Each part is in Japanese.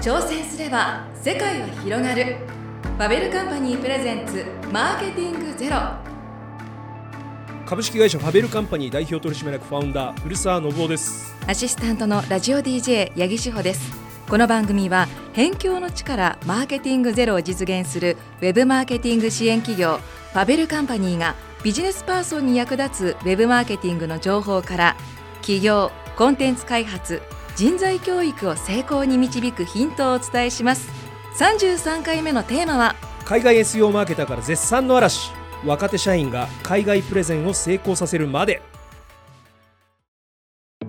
挑戦すれば世界は広がる。ファベルカンパニープレゼンツマーケティングゼロ。株式会社ファベルカンパニー代表取締役ファウンダー古澤信夫です。アシスタントのラジオ DJ 八木志保です。この番組は辺境の力マーケティングゼロを実現するウェブマーケティング支援企業ファベルカンパニーがビジネスパーソンに役立つウェブマーケティングの情報から企業コンテンツ開発人材教育を成功に導くヒントをお伝えします。33回目のテーマは海外 SEO マーケターから絶賛の嵐。若手社員が海外プレゼンを成功させるまで。フ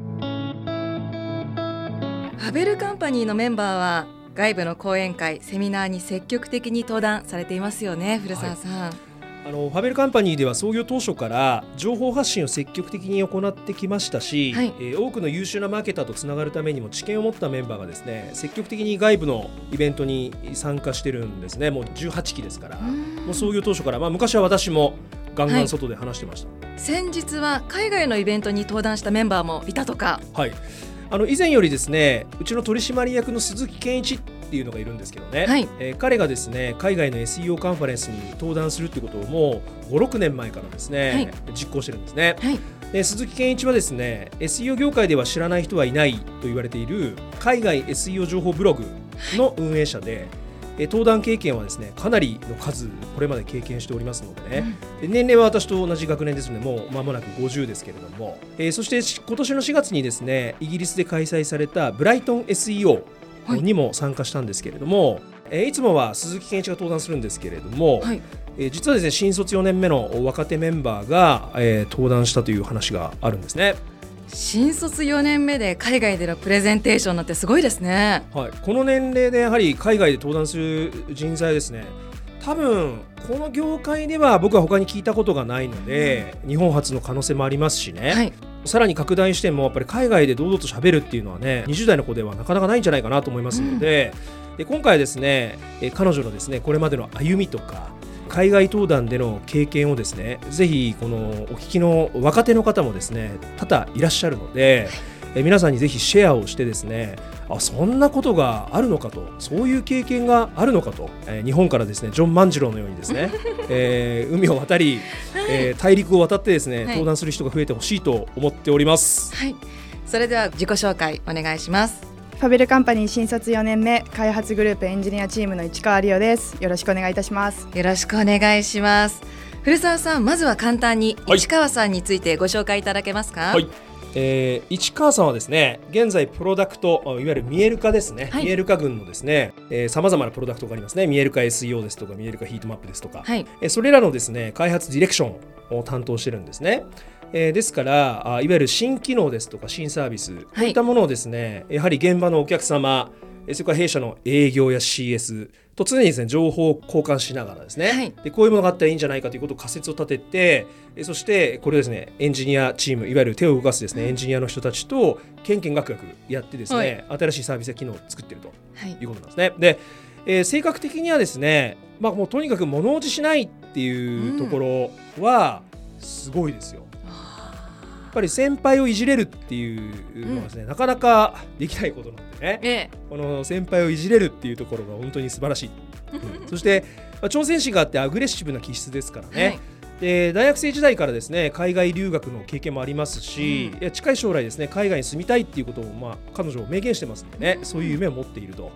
ァベルカンパニーのメンバーは外部の講演会セミナーに積極的に登壇されていますよね古澤さん、はいあのファベルカンパニーでは創業当初から情報発信を積極的に行ってきましたし、はい、えー、多くの優秀なマーケターとつながるためにも知見を持ったメンバーがですね積極的に外部のイベントに参加してるんですね。もう18期ですからもう創業当初から、まあ、昔は私もガンガン外で話してました、はい、先日は海外のイベントに登壇したメンバーもいたとか。はい。あの以前よりですねうちの取締役の鈴木健一っていうのがいるんですけどね、はい、えー、彼がですね海外の SEO カンファレンスに登壇するってことをもう56年前からですね、はい、実行してるんですね、はい、で鈴木健一はですね SEO 業界では知らない人はいないと言われている海外 SEO 情報ブログの運営者で、え登壇経験はですねかなりの数これまで経験しておりますのでね、うん、年齢は私と同じ学年ですのでもう間もなく50ですけれども、えー、そして今年の4月にですねイギリスで開催されたブライトン SEO にも参加したんですけれども、はい、えー、いつもは鈴木健一が登壇するんですけれども、はい、えー、実はですね新卒4年目の若手メンバーが、えー、登壇したという話があるんですね。新卒4年目で海外でのプレゼンテーションなんてすごいですね、はい、この年齢でやはり海外で登壇する人材ですね多分この業界では僕は他に聞いたことがないので、日本初の可能性もありますしね、はい、さらに拡大してもやっぱり海外で堂々と喋るっていうのはね20代の子ではなかなかないんじゃないかなと思いますのでうん、で今回ですね彼女のですねこれまでの歩みとか海外登壇での経験をですねぜひこのお聞きの若手の方もですね多々いらっしゃるので、え皆さんにぜひシェアをしてですねあそんなことがあるのかと。そういう経験があるのかと、えー、日本からですねジョン万次郎のようにですね、えー、海を渡り、はい、えー、大陸を渡ってですね、はい、登壇する人が増えてほしいと思っております。はい、それでは自己紹介お願いします。ファベルカンパニー新卒4年目開発グループエンジニアチームの市川理央です。よろしくお願いいたします。よろしくお願いします。古澤さんまずは簡単に市川さんについてご紹介いただけますか、はいえー、市川さんはですね現在プロダクトいわゆる見える化ですね、はい、見える化群のですねさまざまなプロダクトがありますね。見える化 SEO ですとか見える化ヒートマップですとか、はい、えー、それらのですね開発ディレクションを担当してるんですね。えー、ですからあいわゆる新機能ですとか新サービス、こういったものをですねやはり現場のお客様それから弊社の営業や CS と常にですね情報を交換しながらですね、はい、でこういうものがあったらいいんじゃないかということを仮説を立ててそしてこれですねエンジニアチームいわゆる手を動かすですねエンジニアの人たちとけんけんがくがくやってですね、はい、新しいサービスや機能を作っているとい。うことなんですね。で、えー、性格的にはですね、まあ、もうとにかく物落ちしないっていうところはすごいですよ。っぱり先輩をいじれるっていうのはですね、うん、なかなかできないことなんでね、ええ、この先輩をいじれるっていうところが本当に素晴らしい、うん、そして、まあ、挑戦心があってアグレッシブな気質ですからね、はい、で大学生時代からですね海外留学の経験もありますし、うん、近い将来ですね海外に住みたいっていうことを、まあ、彼女明言してますんでね、そういう夢を持っていると。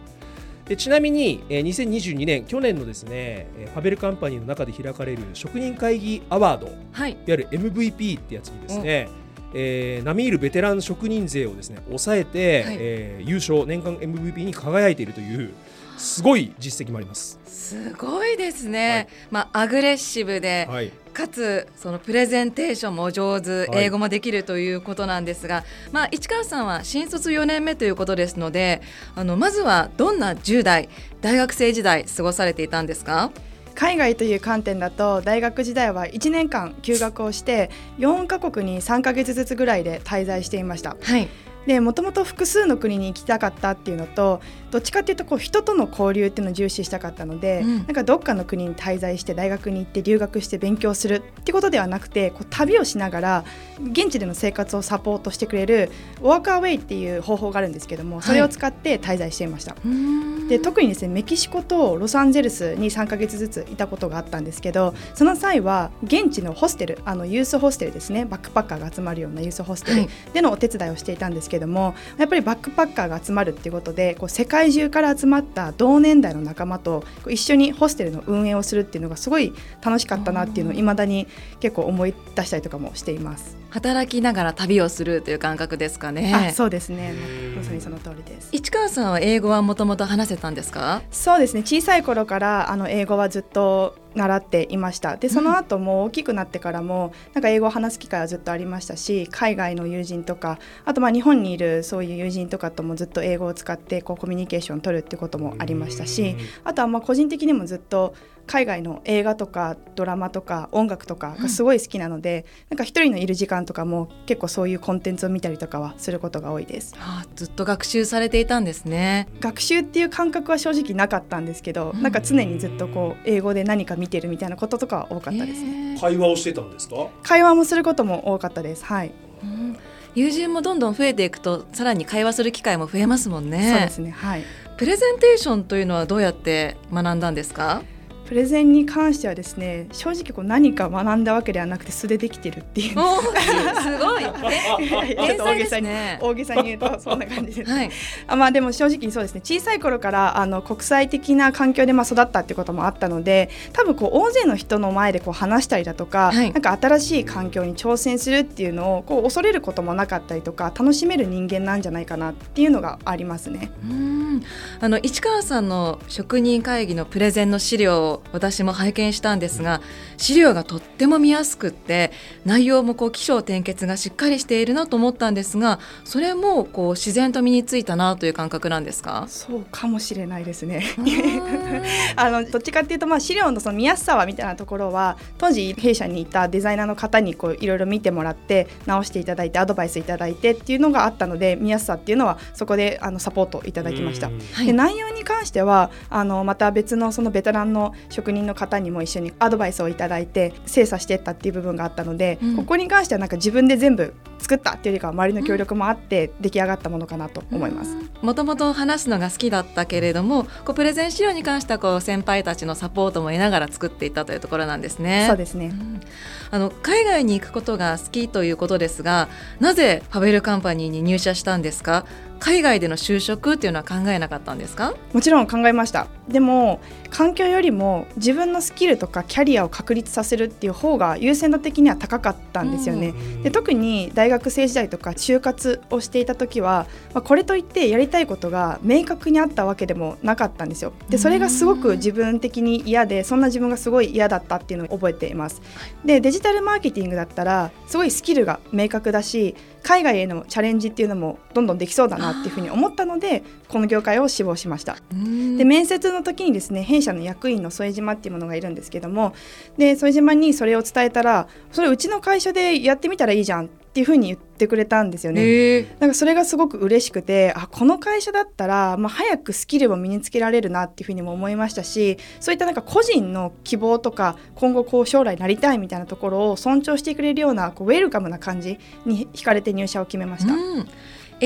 でちなみに、えー、2022年去年のですねファベルカンパニーの中で開かれる職人会議アワード、はい、いわゆる MVP ってやつにですね、えー、並みいるベテラン職人勢をですね抑えて、はい、えー、優勝年間 MVP に輝いているというすごい実績もあります。すごいですね、はい、まあ、アグレッシブで、はい、かつそのプレゼンテーションも上手、英語もできるということなんですが、まあ、市川さんは新卒4年目ということですのであのまずはどんな10代大学生時代過ごされていたんですか？海外という観点だと大学時代は1年間休学をして4カ国に3か月ずつぐらいで滞在していました。はいでもともと複数の国に行きたかったっていうのとどっちかっていうとこう人との交流っていうのを重視したかったので、うん、なんかどっかの国に滞在して大学に行って留学して勉強するってことではなくてこう旅をしながら現地での生活をサポートしてくれるワーカーウェイっていう方法があるんですけどもそれを使って滞在していました。はい、で特にですねメキシコとロサンゼルスに3か月ずついたことがあったんですけどその際は現地のホステルあのユースホステルですねバックパッカーが集まるようなユースホステルでのお手伝いをしていたんですけども、やっぱりバックパッカーが集まるっていうことでこう世界中から集まった同年代の仲間と一緒にホステルの運営をするっていうのがすごい楽しかったなっていうのをいまだに結構思い出したりとかもしています。働きながら旅をするという感覚ですかね。そうですね。まさにその通りです。市川さんは英語はもともと話せたんですか？そうですね。小さい頃からあの英語はずっと習っていました。でその後も大きくなってからもなんか英語を話す機会はずっとありましたし海外の友人とかあとまあ日本にいるそういう友人とかともずっと英語を使ってこうコミュニケーションを取るってこともありましたしあとはまあ個人的にもずっと海外の映画とかドラマとか音楽とかがすごい好きなので、うん、なんか一人のいる時間とかも結構そういうコンテンツを見たりとかはすることが多いです、はあ、ずっと学習されていたんですね。学習っていう感覚は正直なかったんですけど、うん、なんか常にずっとこう英語で何か見てるみたいなこととかは多かったです。ね会話をしてたんですか？会話もすることも多かったです。はい、うん友人もどんどん増えていくとさらに会話する機会も増えますもんね。そうですね。はい。プレゼンテーションというのはどうやって学んだんですか？プレゼンに関してはですね正直こう何か学んだわけではなくて素でできてるっていう。すごい。大げさに、大げさに言うと そんな感じです、はい、あまあでも正直そうですね。小さい頃からあの国際的な環境でまあ育ったっていうこともあったので多分こう大勢の人の前でこう話したりだとか、はい、なんか新しい環境に挑戦するっていうのをこう恐れることもなかったりとか楽しめる人間なんじゃないかなっていうのがありますね。うん。あの市川さんの職人会議のプレゼンの資料私も拝見したんですが資料がとっても見やすくって内容もこう起承転結がしっかりしているなと思ったんですがそれもこう自然と身についたなという感覚なんですか？そうかもしれないですね。あ のどっちかっていうとまあ資料のその見やすさはみたいなところは当時弊社にいたデザイナーの方にこういろいろ見てもらって直していただいてアドバイスいただいてっていうのがあったので見やすさっていうのはそこであのサポートいただきました。で内容に関してはあのまた別のそのベテランの職人の方にも一緒にアドバイスをいただいて精査していったっていう部分があったので、うん、ここに関してはなんか自分で全部作ったっていうよりかは周りの協力もあって出来上がったものかなと思います。もともと話すのが好きだったけれどもこうプレゼン資料に関してはこう先輩たちのサポートも得ながら作っていったというところなんですね。そうですね、うん、あの海外に行くことが好きということですがなぜファベルカンパニーに入社したんですか？海外での就職っていうのは考えなかったんですか？もちろん考えました。でも環境よりも自分のスキルとかキャリアを確立させるっていう方が優先度的には高かったんですよね、うん、で特に大学生時代とか就活をしていた時は、まあ、これといってやりたいことが明確にあったわけでもなかったんですよ。でそれがすごく自分的に嫌でそんな自分がすごい嫌だったっていうのを覚えています。でデジタルマーケティングだったらすごいスキルが明確だし海外へのチャレンジっていうのもどんどんできそうだなっていうふうに思ったのでこの業界を志望しましたで面接の時にですね弊社の役員の副島っていうものがいるんですけどもで副島にそれを伝えたらそれうちの会社でやってみたらいいじゃんっていうふうに言ってくれたんですよね。なんかそれがすごく嬉しくてあこの会社だったら、まあ、早くスキルを身につけられるなっていうふうにも思いましたしそういったなんか個人の希望とか今後こう将来なりたいみたいなところを尊重してくれるようなこうウェルカムな感じに惹かれて入社を決めました。うん、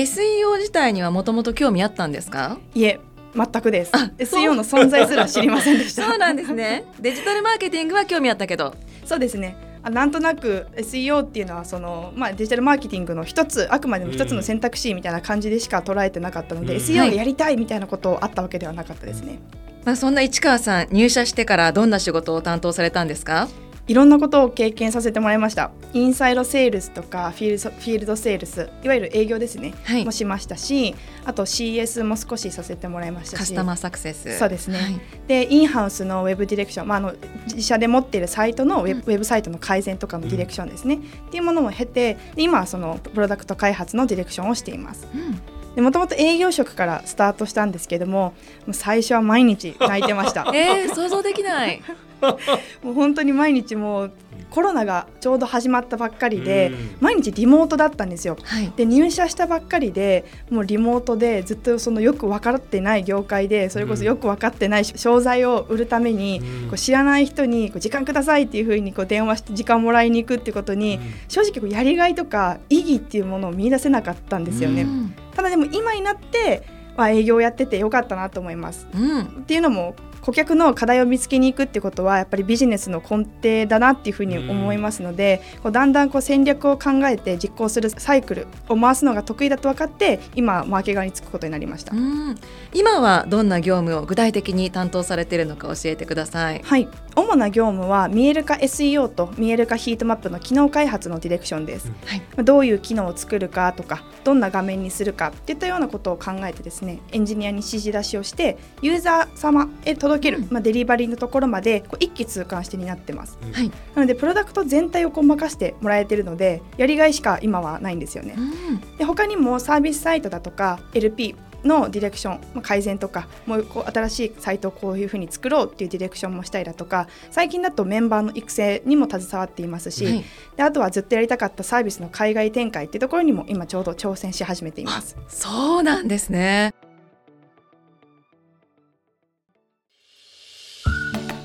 SEO 自体にはもともと興味あったんですか？いえ全くです。SEO の存在すら知りませんでした。そう。なんですね。デジタルマーケティングは興味あったけど。そうですね。あなんとなく SEO っていうのはその、まあ、デジタルマーケティングの一つあくまでも一つの選択肢みたいな感じでしか捉えてなかったので、うん、SEO をやりたいみたいなことあったわけではなかったですね、まあ、そんな市川さん入社してからどんな仕事を担当されたんですか？いろんなことを経験させてもらいました。インサイドセールスとかフィールドフィールドセールスいわゆる営業ですね、はい、もしましたしあと CS も少しさせてもらいましたし。カスタマーサクセス。そうですね、はい、でインハウスのウェブディレクション、まあ、あの自社で持っているサイトのウェブうん、ウェブサイトの改善とかのディレクションですね、うん、っていうものも経て今はそのプロダクト開発のディレクションをしています。うん。もともと営業職からスタートしたんですけども最初は毎日泣いてました。えー、想像できない もう本当に毎日もうコロナがちょうど始まったばっかりで、毎日リモートだったんですよ。はい、で入社したばっかりでもうリモートでずっとそのよく分かってない業界でそれこそよく分かってない商材を売るために、こう知らない人にこう時間くださいっていうふうにこう電話して時間もらいに行くっていうことに、正直こうやりがいとか意義っていうものを見出せなかったんですよね。ただでも今になってまあ、営業やっててよかったなと思います。うん、っていうのも顧客の課題を見つけに行くってことはやっぱりビジネスの根底だなっていうふうに思いますので、うん、こうだんだんこう戦略を考えて実行するサイクルを回すのが得意だと分かって今マーケ側につくことになりました、うん、今はどんな業務を具体的に担当されているのか教えてください。はい。主な業務は見える化 SEO と見える化ヒートマップの機能開発のディレクションです、はい、どういう機能を作るかとかどんな画面にするかっていったようなことを考えてですねエンジニアに指示出しをしてユーザー様へ届ける、うん、まあ、デリバリーのところまでこう一気通貫してになってます、はい、なのでプロダクト全体をこう任せてもらえてるのでやりがいしか今はないんですよね、うん、で他にもサービスサイトだとか LP のディレクション、まあ、改善とかもうこう新しいサイトをこういうふうに作ろうっていうディレクションもしたりだとか最近だとメンバーの育成にも携わっていますし、はい、であとはずっとやりたかったサービスの海外展開っていうところにも今ちょうど挑戦し始めています。そうなんですね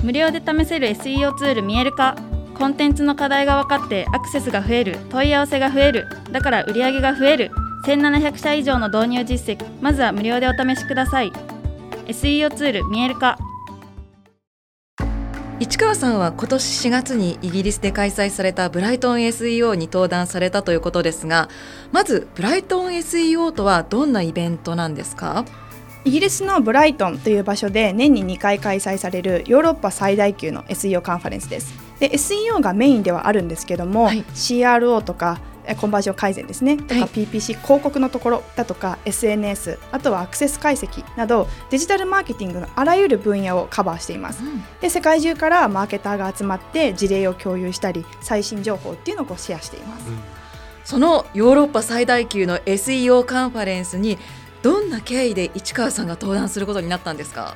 無料で試せる SEO ツール見える化コンテンツの課題が分かってアクセスが増える問い合わせが増えるだから売上が増える1700社以上の導入実績まずは無料でお試しください。SEO ツール見える化市川さんは今年4月にイギリスで開催されたブライトン SEO に登壇されたということですがまずブライトン SEO とはどんなイベントなんですか？イギリスのブライトンという場所で年に2回開催されるヨーロッパ最大級の SEO カンファレンスです。で SEO がメインではあるんですけども、はい、CRO とかコンバージョン改善ですね。とか、はい、PPC 広告のところだとか SNS あとはアクセス解析などデジタルマーケティングのあらゆる分野をカバーしています、うん、で世界中からマーケターが集まって事例を共有したり最新情報っていうのをこうシェアしています、うん、そのヨーロッパ最大級の SEO カンファレンスにどんな経緯で市川さんが登壇することになったんですか？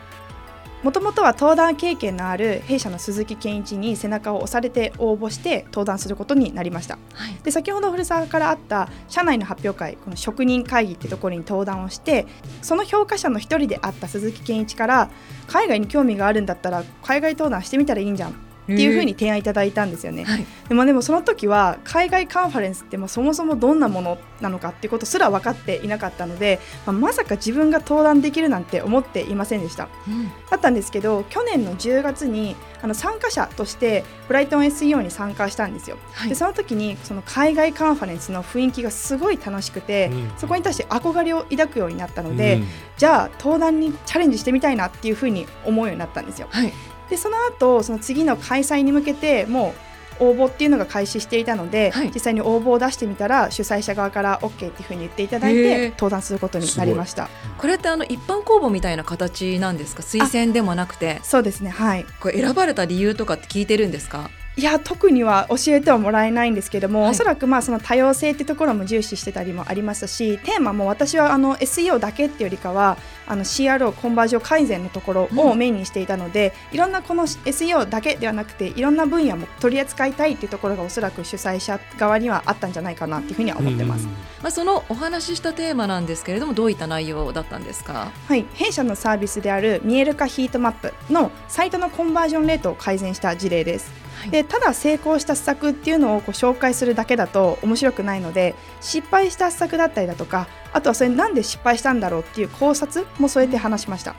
もともとは登壇経験のある弊社の鈴木健一に背中を押されて応募して登壇することになりました、はい、で先ほど古澤からあった社内の発表会この職人会議ってところに登壇をしてその評価者の一人であった鈴木健一から海外に興味があるんだったら海外登壇してみたらいいんじゃんっていうふうに提案いただいたんですよね、はい、でもでもその時は海外カンファレンスってもそもそもどんなものなのかっていうことすら分かっていなかったので、まあ、まさか自分が登壇できるなんて思っていませんでした、うん、だったんですけど去年の10月にあの参加者としてブライトン SEO に参加したんですよ、はい、でその時にその海外カンファレンスの雰囲気がすごい楽しくて、うん、そこに対して憧れを抱くようになったので、うん、じゃあ登壇にチャレンジしてみたいなっていうふうに思うようになったんですよ、はいでその後その次の開催に向けてもう応募っていうのが開始していたので、はい、実際に応募を出してみたら主催者側から OK っていうふうに言っていただいて登壇することになりました。これってあの一般公募みたいな形なんですか？推薦でもなくて。そうですねはい。これ選ばれた理由とかって聞いてるんですか？いや特には教えてはもらえないんですけども、はい、おそらくまあその多様性ってところも重視してたりもありますしテーマも私はあの SEO だけっていうよりかはあの CRO コンバージョン改善のところをメインにしていたので、うん、いろんなこの SEO だけではなくていろんな分野も取り扱いたいっていうところがおそらく主催者側にはあったんじゃないかなっていうふうには思ってます、まあ、そのお話ししたテーマなんですけれどもどういった内容だったんですか？はい。弊社のサービスである見える化ヒートマップのサイトのコンバージョンレートを改善した事例ですでただ成功した施策っていうのをこう紹介するだけだと面白くないので失敗した施策だったりだとかあとはそれなんで失敗したんだろうっていう考察も添えて話しました。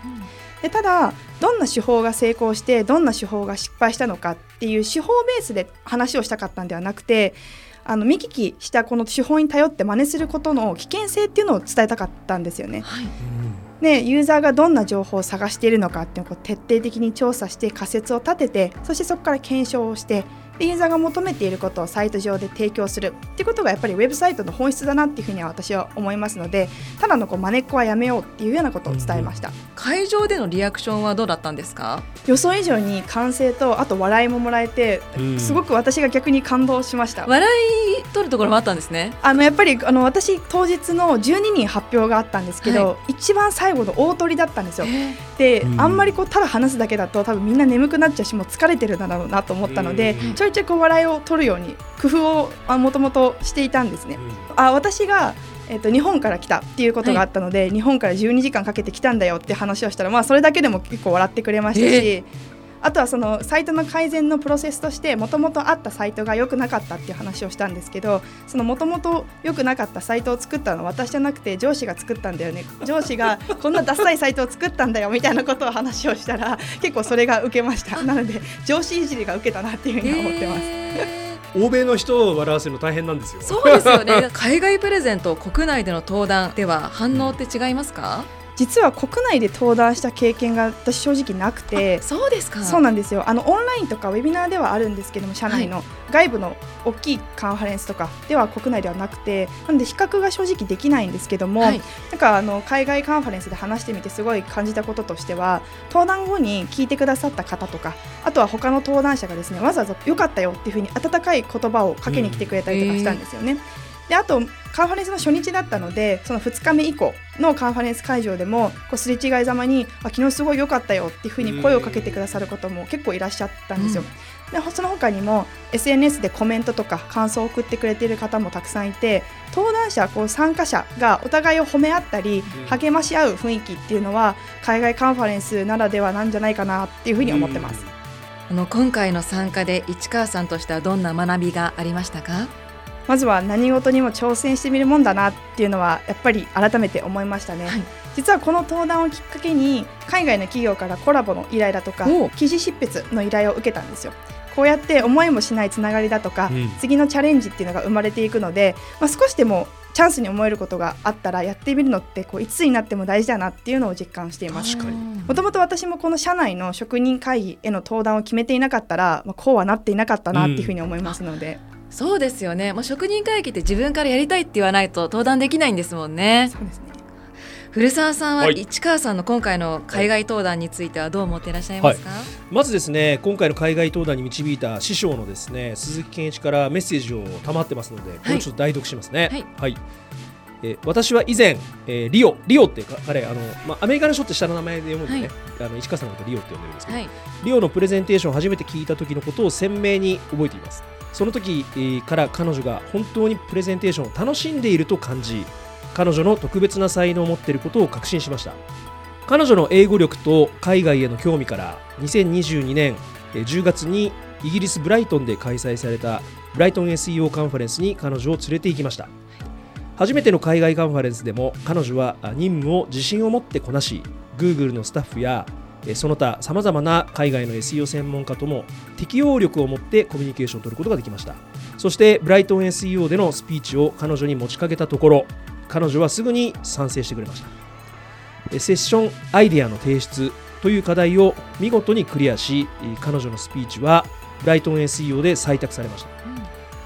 でただどんな手法が成功してどんな手法が失敗したのかっていう手法ベースで話をしたかったんではなくてあの見聞きしたこの手法に頼って真似することの危険性っていうのを伝えたかったんですよね。はいね、ユーザーがどんな情報を探しているのかっていうのを徹底的に調査して仮説を立ててそしてそこから検証をしてユーザーが求めていることをサイト上で提供するっていうことがやっぱりウェブサイトの本質だなっていうふうには私は思いますのでただのこう真似っこはやめようっていうようなことを伝えました、うん、会場でのリアクションはどうだったんですか？予想以上に歓声とあと笑いももらえて、うん、すごく私が逆に感動しました。笑い取るところもあったんですね。あのやっぱりあの私当日の12人発表があったんですけど、はい、一番最後の大鳥だったんですよ。で、うん、あんまりこうただ話すだけだと多分みんな眠くなっちゃうしもう疲れてるだろうなと思ったので、ちょいちょいこう笑いを取るように工夫をもともとしていたんですね。うん、あ私がえーと、日本から来たっていうことがあったので、はい、日本から12時間かけて来たんだよって話をしたら、まあ、それだけでも結構笑ってくれましたし、あとはそのサイトの改善のプロセスとしてもともとあったサイトが良くなかったっていう話をしたんですけどそのもともと良くなかったサイトを作ったのは私じゃなくて上司が作ったんだよね上司がこんなダサいサイトを作ったんだよみたいなことを話をしたら結構それが受けましたなので上司いじりが受けたなっていうふうに思ってます。欧米の人を笑わせるの大変なんですよ。そうですよね。海外プレゼント、国内での登壇では反応って違いますか？実は国内で登壇した経験が私正直なくてそうですか。そうなんですよ。あのオンラインとかウェビナーではあるんですけども社内の、外部の大きいカンファレンスとかでは国内ではなくてなので比較が正直できないんですけども、はい、なんかあの海外カンファレンスで話してみてすごい感じたこととしては登壇後に聞いてくださった方とかあとは他の登壇者がですねわざわざ良かったよっていうふうに温かい言葉をかけに来てくれたりとかしたんですよね。うんえーであとカンファレンスの初日だったのでその2日目以降のカンファレンス会場でもこうすれ違いざまにあ昨日すごい良かったよっていうふうに声をかけてくださることも結構いらっしゃったんですよ。でその他にも SNS でコメントとか感想を送ってくれている方もたくさんいて登壇者こう参加者がお互いを褒め合ったり励まし合う雰囲気っていうのは海外カンファレンスならではなんじゃないかなっていうふうに思ってます。あの今回の参加で市川さんとしてはどんな学びがありましたか？まずは何事にも挑戦してみるもんだなっていうのはやっぱり改めて思いましたね、はい、実はこの登壇をきっかけに海外の企業からコラボの依頼だとか記事執筆の依頼を受けたんですよ。こうやって思いもしないつながりだとか、うん、次のチャレンジっていうのが生まれていくので、まあ、少しでもチャンスに思えることがあったらやってみるのってこういつになっても大事だなっていうのを実感しています。もともと私もこの社内の職人会議への登壇を決めていなかったら、まあ、こうはなっていなかったなっていうふうに思いますので、うんそうですよね。もう職人会議って自分からやりたいって言わないと登壇できないんですもんね。そうですね。古澤さんは市川さんの今回の海外登壇についてはどう思っていらっしゃいますか、はい、まずですね今回の海外登壇に導いた師匠のですね鈴木健一からメッセージを賜ってますのでこれちょっと代読しますね。はい、はい。えー、私は以前、えー、リオリオって彼あの、まあ、アメリカの人って下の名前で読むんでね、はい、あの市川さんのことリオって呼んでるんですけど、はい、リオのプレゼンテーションを初めて聞いた時のことを鮮明に覚えていますその時から彼女が本当にプレゼンテーションを楽しんでいると感じ彼女の特別な才能を持っていることを確信しました。彼女の英語力と海外への興味から2022年10月にイギリス・ブライトンで開催されたブライトン SEO カンファレンスに彼女を連れて行きました。初めての海外カンファレンスでも彼女は任務を自信を持ってこなし Google のスタッフやその他さまざまな海外の SEO 専門家とも適応力を持ってコミュニケーションを取ることができました。そしてブライトン SEO でのスピーチを彼女に持ちかけたところ彼女はすぐに賛成してくれました。セッションアイデアの提出という課題を見事にクリアし彼女のスピーチはブライトン SEO で採択されました、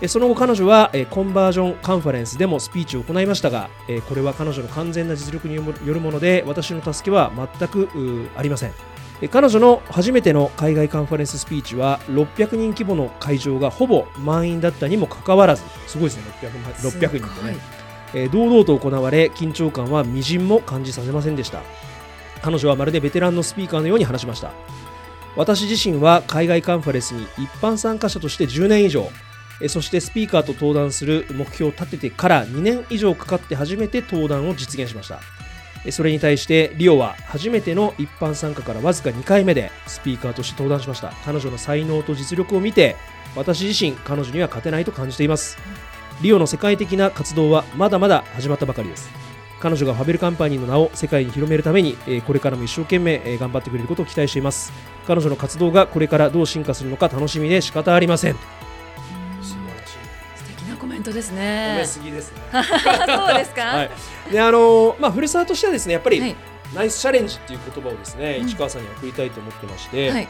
その後彼女はコンバージョンカンファレンスでもスピーチを行いましたがこれは彼女の完全な実力によるもので私の助けは全くありません。彼女の初めての海外カンファレンススピーチは600人規模の会場がほぼ満員だったにもかかわらずすごいですね 600, 600人ってね、えー、堂々と行われ緊張感はみじんも感じさせませんでした。彼女はまるでベテランのスピーカーのように話しました。私自身は海外カンファレンスに一般参加者として10年以上そしてスピーカーと登壇する目標を立ててから2年以上かかって初めて登壇を実現しました。それに対してリオは初めての一般参加からわずか2回目でスピーカーとして登壇しました。彼女の才能と実力を見て私自身彼女には勝てないと感じています。リオの世界的な活動はまだまだ始まったばかりです。彼女がファベルカンパニーの名を世界に広めるためにこれからも一生懸命頑張ってくれることを期待しています。彼女の活動がこれからどう進化するのか楽しみで仕方ありません。ントですね。褒めすぎですね。そうですか？はい。で、あのまあ古澤としてはですね、やっぱり、はい、ナイスチャレンジっていう言葉をですね、市川さんに送りたいと思ってまして。はい、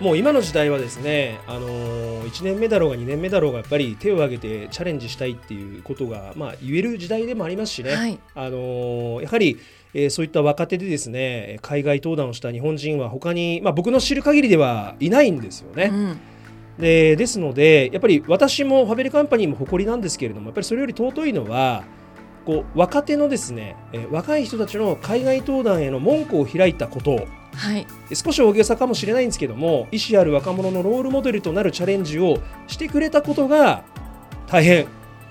もう今の時代はですね、あのー、1年目だろうが2年目だろうがやっぱり手を挙げてチャレンジしたいっていうことが、まあ、言える時代でもありますしね、はい、あのー、やはり、えー、そういった若手でですね海外登壇をした日本人は他に、まあ、僕の知る限りではいないんですよね。うんでですのでやっぱり私もファベルカンパニーも誇りなんですけれどもやっぱりそれより尊いのはこう若手のですね、え若い人たちの海外登壇への門戸を開いたことはい、少し大げさかもしれないんですけども意思ある若者のロールモデルとなるチャレンジをしてくれたことが大変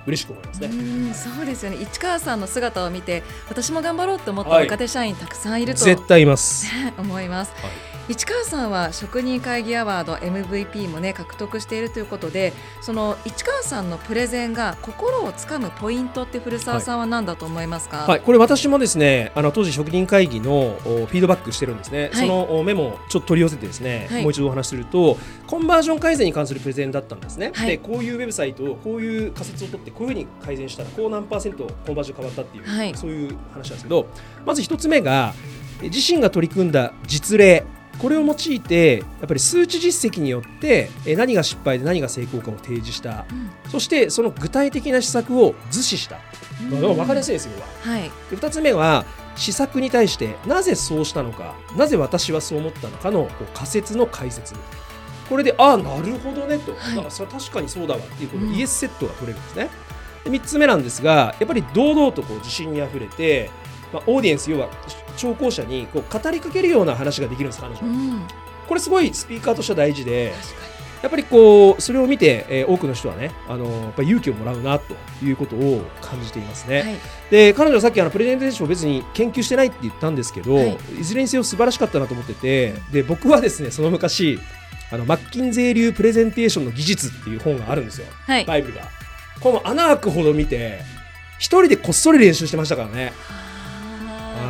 嬉しく思いますね。うそうですよね。市川さんの姿を見て、私も頑張ろうと思った若手社員たくさんいると、はい、絶対います。思います。はい市川さんは職人会議アワード MVP もね獲得しているということでその市川さんのプレゼンが心をつかむポイントって古澤さんは何だと思いますか、はい、はい、これ私もですねあの当時職人会議のフィードバックしてるんですね、はい、そのメモちょっと取り寄せてですね、はい、もう一度お話しするとコンバージョン改善に関するプレゼンだったんですね、でこういうウェブサイトをこういう仮説を取ってこういうふうに改善したらこう何パーセントコンバージョン変わったっていう、そういう話なんですけどまず一つ目が自身が取り組んだ実例これを用いてやっぱり数値実績によって何が失敗で何が成功かを提示した、うん、そしてその具体的な施策を図示した、うん、分かりやすいですよ、は。い、で2つ目は施策に対してなぜそうしたのかなぜ私はそう思ったのかの仮説の解説。これでああなるほどねと、はい、それ確かにそうだわっていうこのイエスセットが取れるんですね、で3つ目なんですがやっぱり堂々とこう自信にあふれて、まあ、オーディエンス要は聴講者にこう語りかけるような話ができるんです彼女、うん、これすごいスピーカーとしては大事でやっぱりこうそれを見て、えー、多くの人はねあのやっぱ勇気をもらうなということを感じていますね、はい、で彼女はさっきあのプレゼンテーションを別に研究してないって言ったんですけど、はい、いずれにせよ素晴らしかったなと思っててで僕はですねその昔あのマッキンゼー流プレゼンテーションの技術っていう本があるんですよ、はい、バイブルが。この穴開くほど見て一人でこっそり練習してましたからね。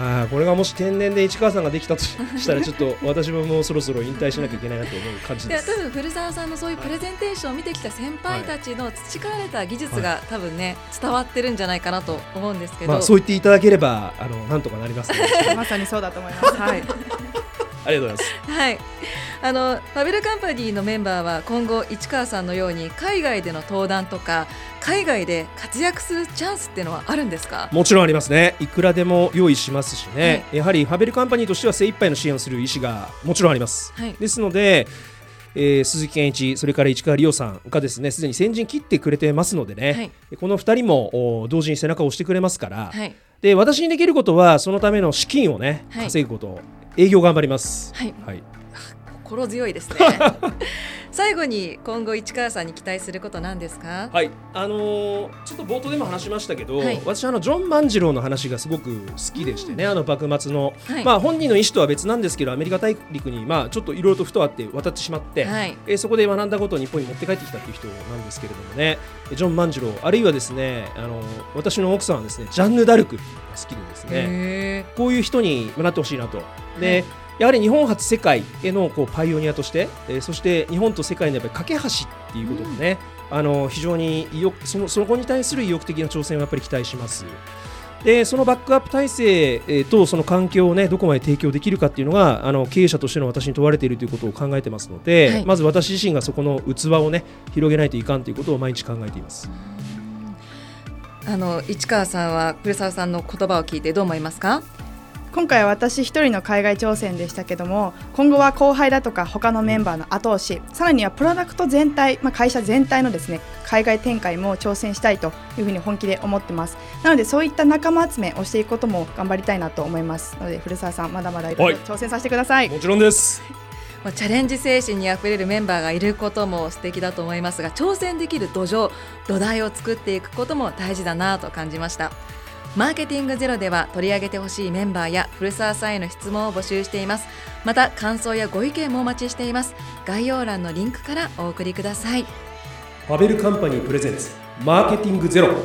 あこれがもし天然で市川さんができたとしたらちょっと私ももうそろそろ引退しなきゃいけないなと思う感じです。いや多分古澤さんのそういうプレゼンテーションを見てきた先輩たちの培われた技術が多分ね伝わってるんじゃないかなと思うんですけど、まあ、そう言っていただければあのなんとかなります、ね、まさにそうだと思います。はいありがとうございます。はい。あのファベルカンパニーのメンバーは今後市川さんのように海外での登壇とか海外で活躍するチャンスっていうのはあるんですか？もちろんありますね。いくらでも用意しますしね、はい、やはりファベルカンパニーとしては精一杯の支援をする意思がもちろんあります、はい、ですのでえー、鈴木健一、それから市川理央さんがですねすでに先陣切ってくれてますのでね、はい、この2人も同時に背中を押してくれますから、はい、で私にできることはそのための資金をね、稼ぐこと、営業頑張ります。はい、はい。心強いですね 最後に今後市川さんに期待することなんですか？はい。あのー、ちょっと冒頭でも話しましたけど、はい、私あのジョン万次郎の話がすごく好きでしてね、うん、あの幕末の、はい、まあ本人の意思とは別なんですけどアメリカ大陸にまあちょっといろいろとふとあって渡ってしまって、はい、えー、そこで学んだことを日本に持って帰ってきたという人なんですけれどもねジョン万次郎あるいはですねあの私の奥さんはですねジャンヌ・ダルクが好きでですねこういう人になってほしいなと。で、やはり日本初世界へのこうパイオニアとして、えー、そして日本と世界のやっぱり架け橋っていうことでね、うん、あの非常に意欲そのそこに対する意欲的な挑戦をやっぱり期待します。でそのバックアップ体制とその環境を、ね、どこまで提供できるかっていうのがあの経営者としての私に問われているということを考えてますので、はい、まず私自身がそこの器を、ね、広げないといかんということを毎日考えています。あの市川さんは古澤さんの言葉を聞いてどう思いますか？今回は私一人の海外挑戦でしたけども今後は後輩だとか他のメンバーの後押しさらにはプロダクト全体、まあ、会社全体のですね海外展開も挑戦したいというふうに本気で思ってます。なのでそういった仲間集めをしていくことも頑張りたいなと思いますので古澤さんまだまだいろい。ろ挑戦させてください。もちろんです。チャレンジ精神にあふれるメンバーがいることも素敵だと思いますが挑戦できる土壌土台を作っていくことも大事だなと感じましたマーケティングゼロでは取り上げてほしいメンバーや古澤さんへの質問を募集しています。また感想やご意見もお待ちしています。概要欄のリンクからお送りください。ファベルカンパニープレゼンツマーケティングゼロ。